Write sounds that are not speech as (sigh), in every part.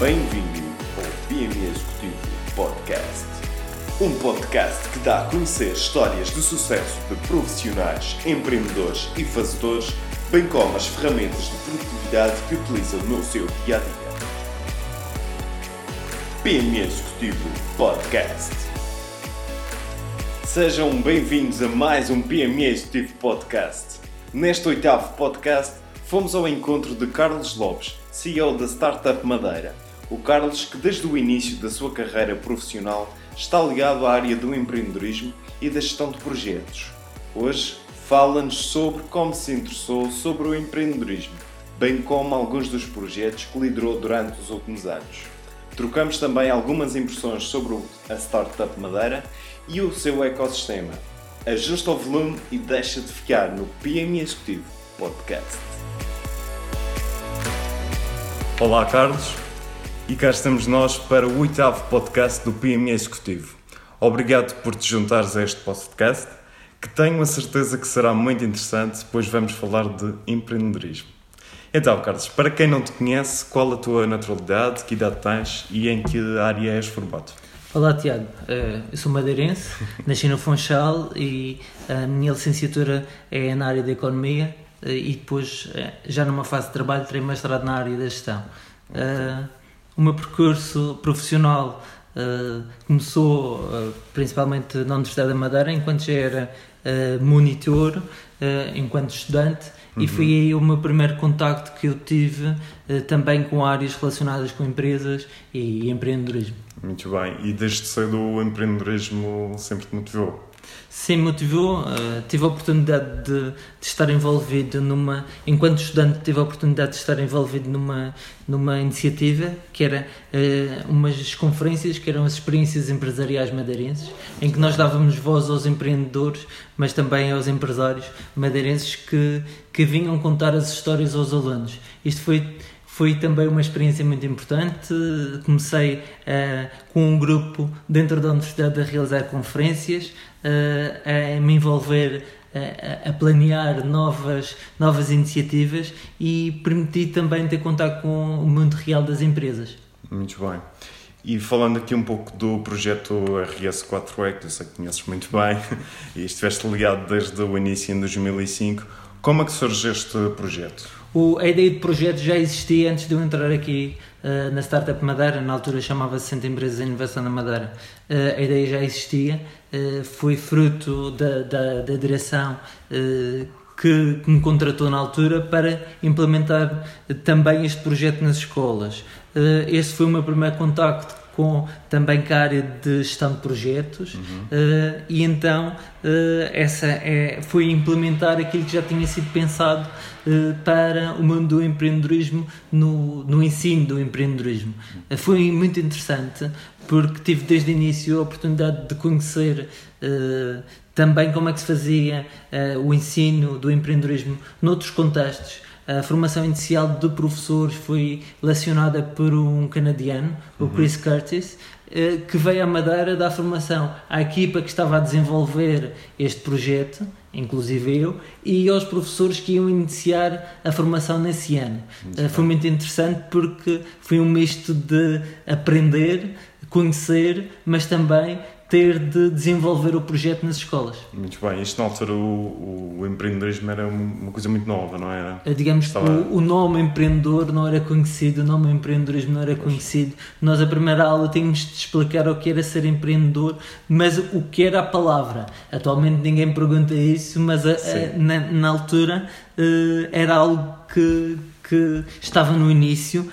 Bem-vindo ao PME Executivo Podcast. Um podcast que dá a conhecer histórias de sucesso de profissionais, empreendedores e fazedores, bem como as ferramentas de produtividade que utilizam no seu dia a dia. PME Executivo Podcast. Sejam bem-vindos a mais um PME Executivo Podcast. Neste oitavo podcast, fomos ao encontro de Carlos Lopes, CEO da Startup Madeira. O Carlos, que desde o início da sua carreira profissional está ligado à área do empreendedorismo e da gestão de projetos. Hoje fala-nos sobre como se interessou sobre o empreendedorismo, bem como alguns dos projetos que liderou durante os últimos anos. Trocamos também algumas impressões sobre a Startup Madeira e o seu ecossistema. Ajusta o volume e deixa de ficar no PME Executivo Podcast. Olá, Carlos, e cá estamos nós para o oitavo podcast do PME Executivo. Obrigado por te juntares a este podcast, que tenho a certeza que será muito interessante, pois vamos falar de empreendedorismo. Então, Carlos, para quem não te conhece, qual a tua naturalidade, que idade tens e em que área és formado? Olá Tiago, Eh, eu sou madeirense, (laughs) nasci no Funchal e a minha licenciatura é na área da Economia eh, e depois, eh, já numa fase de trabalho, terei mestrado na área da Gestão. Eh, O meu percurso profissional eh, começou eh, principalmente na Universidade da Madeira, enquanto já era eh, monitor, enquanto estudante, e foi aí o meu primeiro contacto que eu tive também com áreas relacionadas com empresas e empreendedorismo. Muito bem, e desde cedo o empreendedorismo sempre te motivou? Sim, motivou. eh, tive a oportunidade de, de estar envolvido numa. Enquanto estudante, tive a oportunidade de estar envolvido numa, numa iniciativa que era eh, umas conferências, que eram as experiências empresariais madeirenses, em que nós dávamos voz aos empreendedores, mas também aos empresários madeirenses que, que vinham contar as histórias aos alunos. Isto foi foi também uma experiência muito importante. Comecei eh, com um grupo dentro da universidade a realizar conferências, eh, a me envolver a a planear novas, novas iniciativas e permiti também ter contato com o mundo real das empresas. Muito bem. E falando aqui um pouco do projeto RS4E, que eu sei que conheces muito bem, (laughs) e estiveste ligado desde o início em 2005, como é que surge este projeto? O, a ideia de projeto já existia antes de eu entrar aqui eh, na Startup Madeira, na altura chamava-se Centro de Empresas de Inovação na Madeira. Eh, a ideia já existia, eh, foi fruto da, da, da direção que, me contratou na altura para implementar também este projeto nas escolas. Este foi o meu primeiro contacto com também com a área de gestão de projetos eh, e então eh, essa é, foi implementar aquilo que já tinha sido pensado eh, para o mundo do empreendedorismo no, no ensino do empreendedorismo. Foi muito interessante porque tive desde o início a oportunidade de conhecer também como é que se fazia o ensino do empreendedorismo noutros contextos. A formação inicial de professores foi lecionada por um canadiano, o Chris Curtis, eh, que veio à Madeira dar formação à equipa que estava a desenvolver este projeto, inclusive eu, e aos professores que iam iniciar a formação nesse ano. Eh, Foi muito interessante porque foi um misto de aprender, conhecer, mas também ter de desenvolver o projeto nas escolas. Muito bem, isto na altura o, o empreendedorismo era uma coisa muito nova, não era? Eh, Digamos Estava- que o, o nome empreendedor não era conhecido, o nome empreendedorismo não era conhecido. Nós, a primeira aula, tínhamos de explicar o que era ser empreendedor, mas o que era a palavra. Atualmente ninguém pergunta isso, mas a- a- Sim. na, na altura eh, era algo que, que estava no início.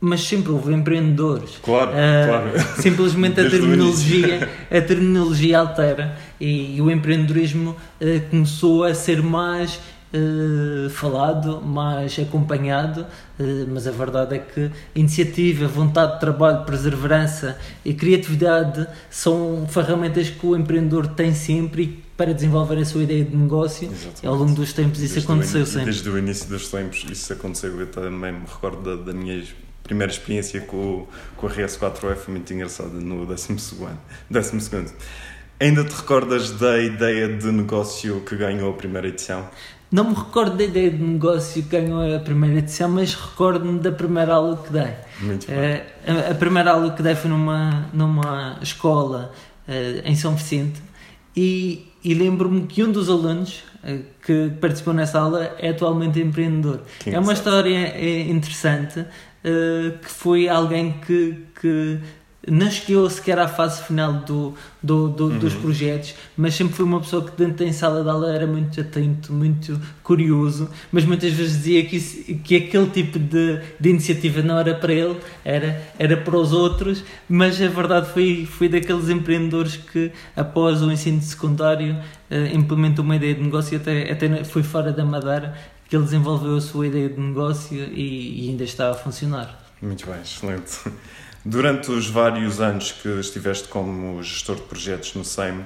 Mas sempre houve empreendedores. Claro, Ah, claro. Simplesmente a terminologia, a terminologia altera e, o empreendedorismo eh, começou a ser mais eh, falado, mais acompanhado, eh, mas a verdade é que iniciativa, vontade de trabalho, perseverança e criatividade são ferramentas que o empreendedor tem sempre e para desenvolver a sua ideia de negócio. Exatamente. Ao longo dos tempos isso Desde aconteceu ini- sempre. Desde o início dos tempos isso aconteceu. Eu também me recordo da, da minha primeira experiência com, com a RS4E, foi muito engraçada no 12 ano. 12 segundo. Ainda te recordas da ideia de negócio que ganhou a primeira edição? Não me recordo da ideia de negócio que ganhou a primeira edição, mas recordo-me da primeira aula que dei. Muito bem. Eh, a, a primeira aula que dei foi numa, numa escola eh, em São Vicente e, e lembro-me que um dos alunos eh, que participou nessa aula é atualmente empreendedor. Que é uma história eh, interessante eh, que foi alguém que, que não chegou sequer à fase final do, do, do- dos projetos, mas sempre foi uma pessoa que dentro da sala de aula era muito atento, muito curioso, mas muitas vezes dizia que, isso- que aquele tipo de, de iniciativa não era para ele, era, era para os outros, mas a verdade foi, foi daqueles empreendedores que após o ensino secundário eh, implementou uma ideia de negócio e até, até foi fora da Madeira que ele desenvolveu a sua ideia de negócio e, e ainda está a funcionar. Muito bem, excelente. Durante os vários anos que estiveste como gestor de projetos no SEIM,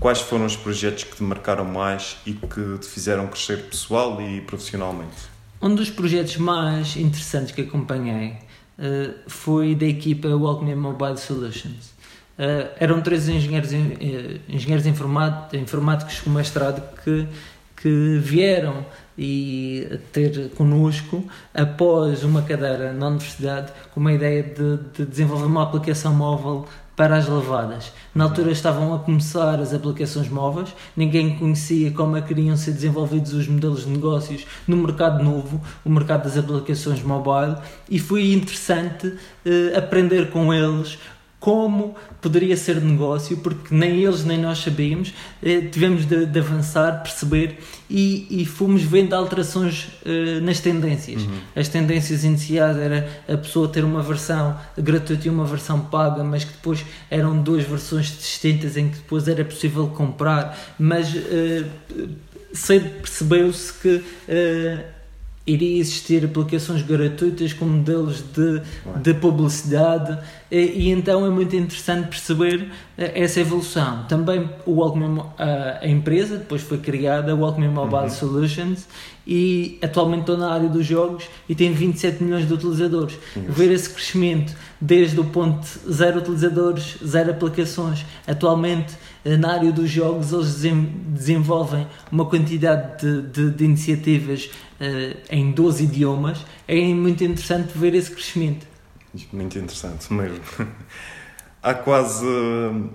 quais foram os projetos que te marcaram mais e que te fizeram crescer pessoal e profissionalmente? Um dos projetos mais interessantes que acompanhei eh, foi da equipa Walkme Mobile Solutions. Eh, eram três engenheiros, eh, engenheiros informáticos com mestrado que, que vieram e ter connosco após uma cadeira na universidade com uma ideia de, de desenvolver uma aplicação móvel para as lavadas. Na altura estavam a começar as aplicações móveis, ninguém conhecia como é que iriam ser desenvolvidos os modelos de negócios no mercado novo, o mercado das aplicações mobile, e foi interessante eh, aprender com eles como poderia ser negócio, porque nem eles nem nós sabíamos, eh, tivemos de, de avançar, perceber e, e fomos vendo alterações eh, nas tendências. As tendências iniciais era a pessoa ter uma versão gratuita e uma versão paga, mas que depois eram duas versões distintas em que depois era possível comprar, mas eh, cedo percebeu-se que eh, iria existir aplicações gratuitas com modelos de, de publicidade e, então é muito interessante perceber eh, essa evolução. Também o Walkman, a, a empresa depois foi criada, Walkman Mobile Solutions e atualmente estou na área dos jogos e tem 27 milhões de utilizadores. Ver esse crescimento desde o ponto zero utilizadores, zero aplicações, atualmente eh, na área dos jogos eles desenvolvem uma quantidade de, de- de iniciativas eh, em 12 idiomas, é muito interessante ver esse crescimento. Muito interessante mesmo. (laughs) Há quase hum,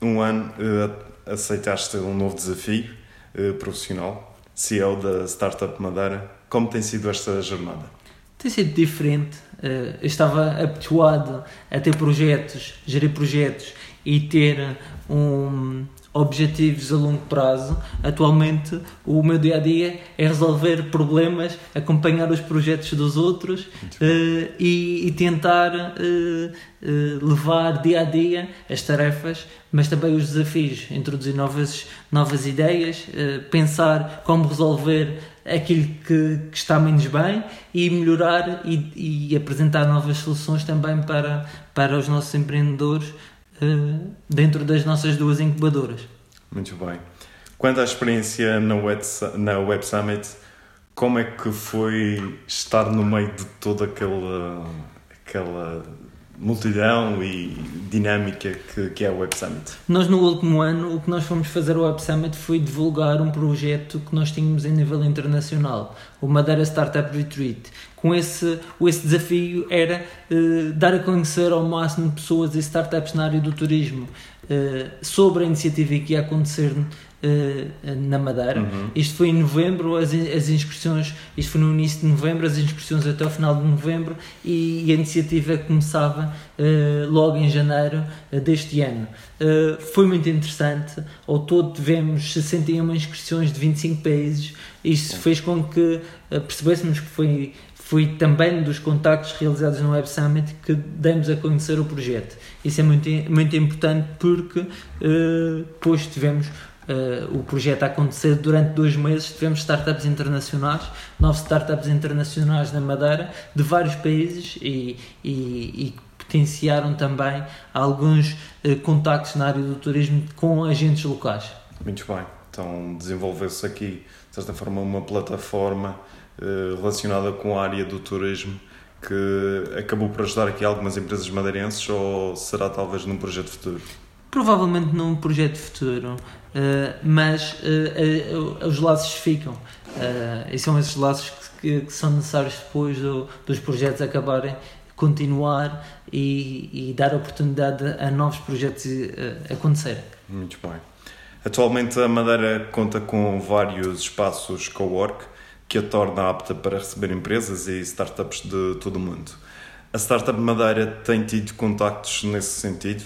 um ano eh, aceitaste um novo desafio profissional, CEO da Startup Madeira. Como tem sido esta jornada? Tem sido diferente. Eh, Eu estava habituado a ter projetos, gerir projetos e ter um, objetivos a longo prazo. Atualmente, o meu dia a dia é resolver problemas, acompanhar os projetos dos outros eh, e, e tentar eh, eh, levar dia a dia as tarefas, mas também os desafios, introduzir novas, novas ideias, pensar como resolver aquilo que, que está menos bem e melhorar e, e apresentar novas soluções também para, para os nossos empreendedores eh, dentro das nossas duas incubadoras. Muito bem. Quanto à experiência na Web, na Web Summit, como é que foi estar no meio de toda aquela, aquela multidão e dinâmica que, que é a Web Summit? Nós no último ano o que nós fomos fazer ao Web Summit foi divulgar um projeto que nós tínhamos em nível internacional, o Madeira Startup Retreat. Com esse, esse desafio era eh, dar a conhecer ao máximo pessoas e startups na área do turismo eh, sobre a iniciativa que ia acontecer eh, na Madeira. Isto foi em novembro, as, as inscrições, isto foi no início de novembro, as inscrições até ao final de novembro e, e a iniciativa começava eh, logo em janeiro eh, deste ano. Eh, foi muito interessante, ao todo tivemos 61 inscrições de 25 países, isto fez com que eh, percebêssemos que foi foi também dos contactos realizados no Web Summit que demos a conhecer o projeto. Isso é muito, muito importante porque eh, depois tivemos eh, o projeto a acontecer durante dois meses, tivemos startups internacionais, nove startups internacionais na Madeira, de vários países e, e, e potenciaram também alguns eh, contactos na área do turismo com agentes locais. Muito bem. Então desenvolveu-se aqui, de certa forma, uma plataforma eh, relacionada com a área do turismo que acabou por ajudar aqui algumas empresas madeirenses ou será talvez num projeto futuro? Provavelmente num projeto futuro, uh, mas uh, os laços ficam. e são esses laços que, que são necessários depois do, dos projetos acabarem continuar e, e, dar oportunidade a novos projetos uh, acontecerem. Muito bem. Atualmente a Madeira conta com vários espaços co-work que a torna apta para receber empresas e startups de todo o mundo. A Startup Madeira tem tido contactos nesse sentido?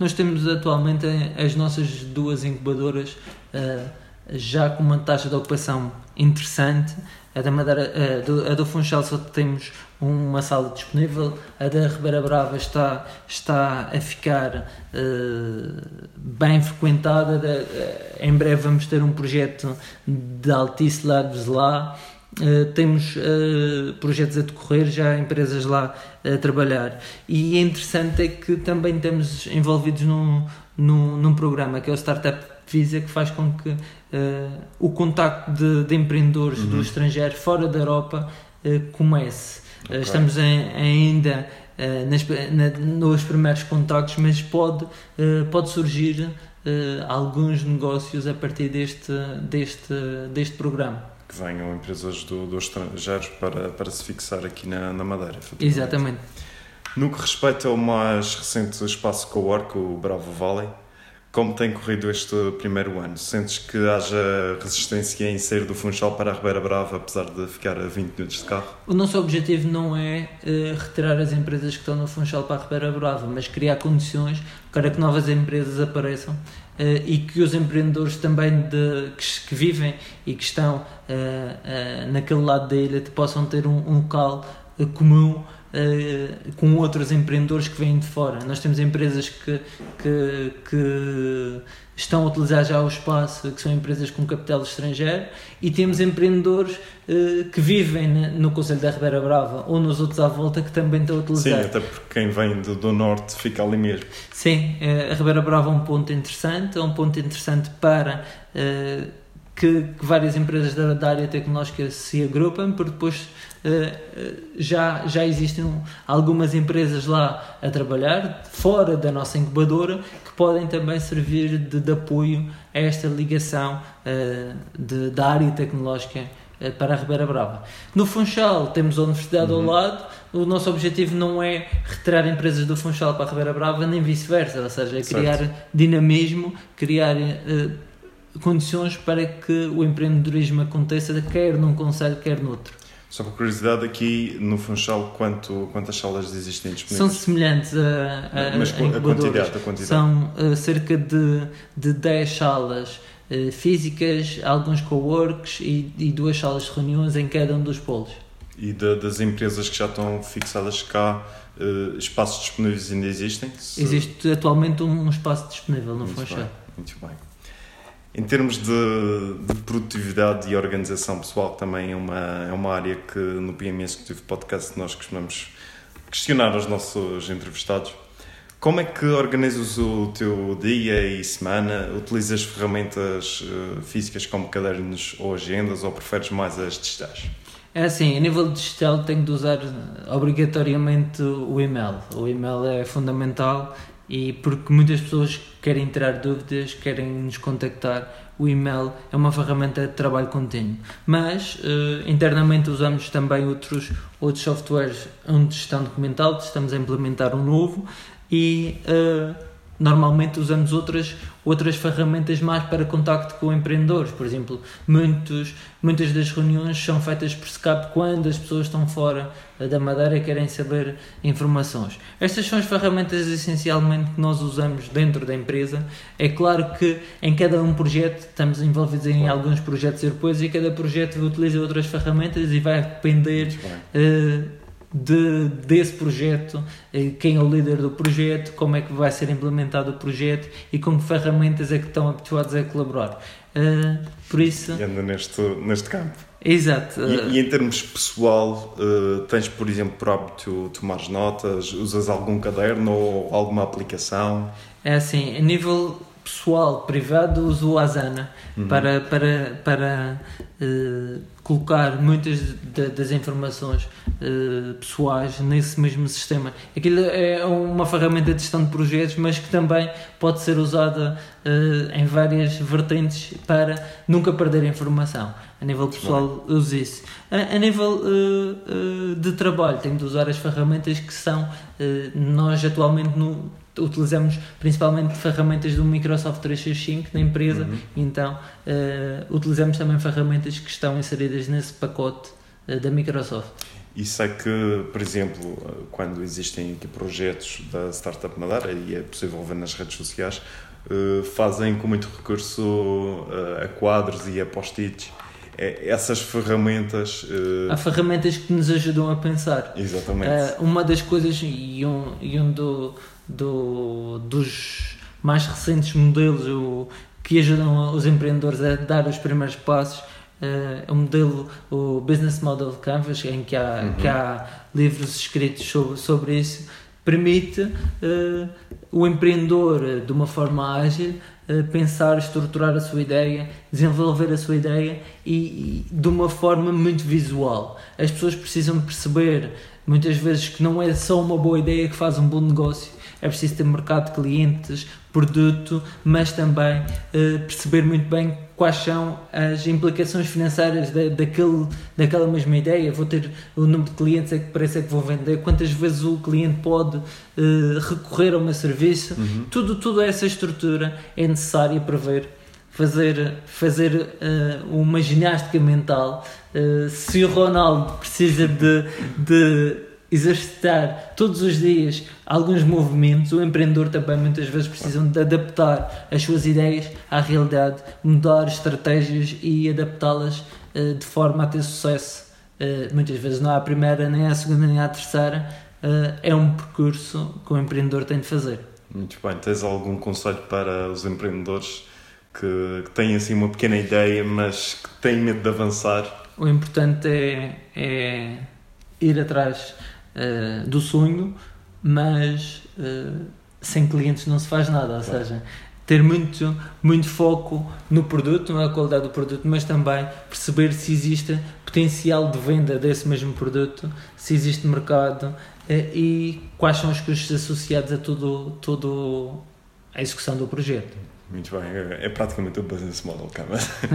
Nós temos atualmente as nossas duas incubadoras uh, já com uma taxa de ocupação interessante. A da Madeira, a do, a do Funchal só temos uma sala disponível, a da Ribeira Brava está, está a ficar uh, bem frequentada. Uh, em breve vamos ter um projeto de Altice Labs lá. Uh, temos uh, projetos a decorrer, já empresas lá a trabalhar. E é interessante é que também estamos envolvidos num, num, num programa que é o Startup Visa, que faz com que uh, o contacto de, de empreendedores uhum. do estrangeiro, fora da Europa, comece. Okay. Estamos em, ainda nas, na, nos primeiros contactos, mas pode, pode surgir alguns negócios a partir deste, deste, deste programa que venham empresas do, dos estrangeiros para, para se fixar aqui na, na Madeira. Exatamente. No que respeita ao mais recente espaço co-work, o Bravo Valley, como tem corrido este primeiro ano? Sentes que haja resistência em sair do Funchal para a Ribeira Brava, apesar de ficar a 20 minutos de carro? O nosso objetivo não é uh, retirar as empresas que estão no Funchal para a Ribeira Brava, mas criar condições para que novas empresas apareçam uh, e que os empreendedores também de, que, que, vivem e que estão uh, naquele lado da ilha possam ter um, um local comum Uh, com outros empreendedores que vêm de fora. Nós temos empresas que, que, que, estão a utilizar já o espaço, que são empresas com capital estrangeiro, e temos empreendedores uh, que vivem no Conselho da Ribeira Brava ou nos outros à volta que também estão a utilizar. Sim, até porque quem vem do, do norte fica ali mesmo. Sim, uh, a Ribeira Brava é um ponto interessante, é um ponto interessante para. Que, que, várias empresas da, da área tecnológica se agrupam, porque depois eh, já, já existem algumas empresas lá a trabalhar, fora da nossa incubadora, que podem também servir de, de apoio a esta ligação uh, de, da área tecnológica para a Ribeira Brava. No Funchal temos a Universidade uhum. ao lado, o nosso objetivo não é retirar empresas do Funchal para a Ribeira Brava, nem vice-versa, ou seja, é criar certo. dinamismo, criar uh, condições para que o empreendedorismo aconteça, quer num conselho, quer noutro. Só por curiosidade, aqui no Funchal, quanto, quantas salas existem disponíveis? São semelhantes a, a, Mas a, a quantidade, a quantidade? São uh, cerca de, de 10 salas uh, físicas, alguns co-works e, e, duas salas de reuniões em cada um dos polos. E de, das empresas que já estão fixadas cá, uh, espaços disponíveis ainda existem? Se... Existe atualmente um, um espaço disponível no muito Funchal. Bem, muito bem. Em termos de, de, produtividade e organização pessoal, também é uma, é uma área que no PME Executivo Podcast nós costumamos questionar aos nossos entrevistados. Como é que organizas o teu dia e semana? Utilizas ferramentas uh, físicas como cadernos ou agendas ou preferes mais as digitais? É assim, a nível digital tenho de usar obrigatoriamente o e-mail. O e-mail é fundamental e porque muitas pessoas querem tirar dúvidas, querem nos contactar, o e-mail é uma ferramenta de trabalho contínuo. Mas uh, internamente usamos também outros, outros softwares onde gestão documental, estamos a implementar um novo e uh, normalmente usamos outras, outras ferramentas mais para contacto com empreendedores. Por exemplo, muitos, muitas das reuniões são feitas por Skype quando as pessoas estão fora da Madeira e querem saber informações. Estas são as ferramentas essencialmente que nós usamos dentro da empresa. É claro que em cada um projeto estamos envolvidos em alguns projetos europeus e cada projeto utiliza outras ferramentas e vai depender de, desse projeto, eh, quem é o líder do projeto, como é que vai ser implementado o projeto e com que ferramentas é que estão habituados a colaborar. Uh, por isso. E anda neste, neste campo. Exato. E, e, em termos pessoal, uh, tens, por exemplo, por hábito tomar notas? Usas algum caderno ou alguma aplicação? É assim, a nível pessoal, privado, uso o Asana para, para, para eh, colocar muitas da- das informações eh, pessoais nesse mesmo sistema. Aquilo é uma ferramenta de gestão de projetos, mas que também pode ser usada eh, em várias vertentes para nunca perder informação. A nível pessoal, uso isso. A, a nível de trabalho, tenho de usar as ferramentas que são, nós atualmente no, utilizamos principalmente ferramentas do Microsoft 365 na empresa, então eh, utilizamos também ferramentas que estão inseridas nesse pacote eh, da Microsoft. E sei que, por exemplo, quando existem aqui projetos da Startup Madeira, e é possível ver nas redes sociais, eh, fazem com muito recurso eh, a quadros e a post-its. É, Essas ferramentas. eh, Há ferramentas que nos ajudam a pensar. Exatamente. Eh, uma das coisas e um, e um do, do- dos mais recentes modelos o- que ajudam os empreendedores a dar os primeiros passos é o modelo, o Business Model Canvas, em que há, que há livros escritos sobre, sobre isso, permite eh, o empreendedor, eh, de uma forma ágil, eh, pensar, estruturar a sua ideia, desenvolver a sua ideia e, e de uma forma muito visual. As pessoas precisam perceber muitas vezes que não é só uma boa ideia que faz um bom negócio. É preciso ter mercado de clientes, produto, mas também eh, perceber muito bem quais são as implicações financeiras da, daquele, daquela mesma ideia. Vou ter o número de clientes a que preço é que vou vender, quantas vezes o cliente pode eh, recorrer ao meu serviço. Tudo, toda essa estrutura é necessária para ver fazer, fazer eh, uma ginástica mental. Eh, se o Ronaldo precisa de, de exercitar todos os dias alguns movimentos, o empreendedor também muitas vezes precisa de adaptar as suas ideias à realidade, mudar estratégias e adaptá-las eh, de forma a ter sucesso. Eh, muitas vezes não há a primeira, nem à segunda, nem à terceira. Eh, é um percurso que o empreendedor tem de fazer. Muito bem. Tens algum conselho para os empreendedores que, que têm assim uma pequena ideia, mas que têm medo de avançar? O importante é, é ir atrás eh, do sonho, mas eh, sem clientes não se faz nada. Ou seja, ter muito, muito foco no produto, na qualidade do produto, mas também perceber se existe potencial de venda desse mesmo produto, se existe mercado eh, e quais são os custos associados a tudo, tudo a execução do projeto. Muito bem. É praticamente o business model, cara.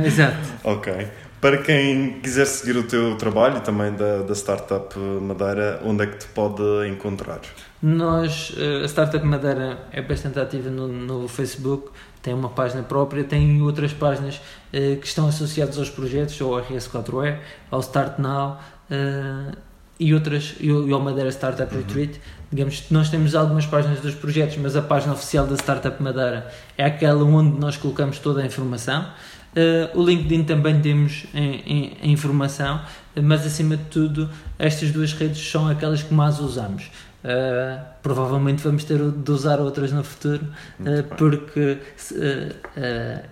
Exato. Ok. Para quem quiser seguir o teu trabalho e também da, da Startup Madeira, onde é que te pode encontrar? Nós, a Startup Madeira é bastante ativa no, no Facebook, tem uma página própria, tem outras páginas eh, que estão associadas aos projetos, ao RS4E, ao Start Now eh, e outras, e ao e ao Madeira Startup Retreat. Digamos nós temos algumas páginas dos projetos, mas a página oficial da Startup Madeira é aquela onde nós colocamos toda a informação. Eh, o LinkedIn também temos em, em- em informação, mas acima de tudo, estas duas redes são aquelas que mais usamos. Uh, provavelmente vamos ter de usar outras no futuro, uh, porque uh, uh,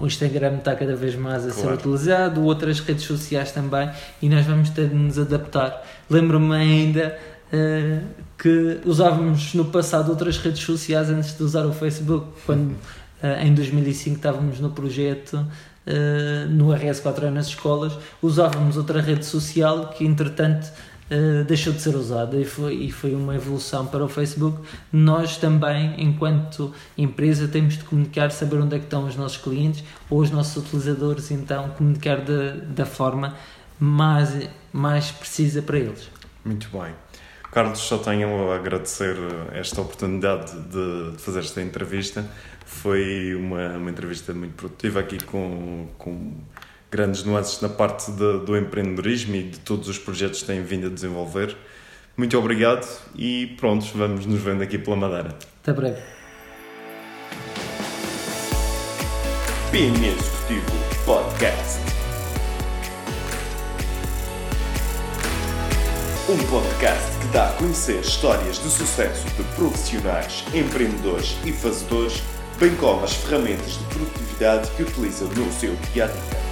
o Instagram está cada vez mais a ser Claro. utilizado, outras redes sociais também, e nós vamos ter de nos adaptar. Lembro-me ainda uh, que usávamos no passado outras redes sociais antes de usar o Facebook, quando uh, em 2005 estávamos no projeto. uh, no RS4 nas escolas usávamos outra rede social que entretanto Uh, deixou de ser usada e foi, e foi uma evolução para o Facebook. Nós também, enquanto empresa, temos de comunicar, saber onde é que estão os nossos clientes ou os nossos utilizadores, então comunicar da, da forma mais, mais precisa para eles. Muito bem. Carlos, só tenho a agradecer esta oportunidade de, de fazer esta entrevista. Foi uma, uma entrevista muito produtiva aqui com, com grandes nuances na parte de- do empreendedorismo e de todos os projetos que têm vindo a desenvolver. Muito obrigado e prontos, vamos nos vendo aqui pela Madeira. Até breve. PME Executivo Podcast. Um podcast que dá a conhecer histórias de sucesso de profissionais, empreendedores e fazedores, bem como as ferramentas de produtividade que utilizam no seu dia a dia.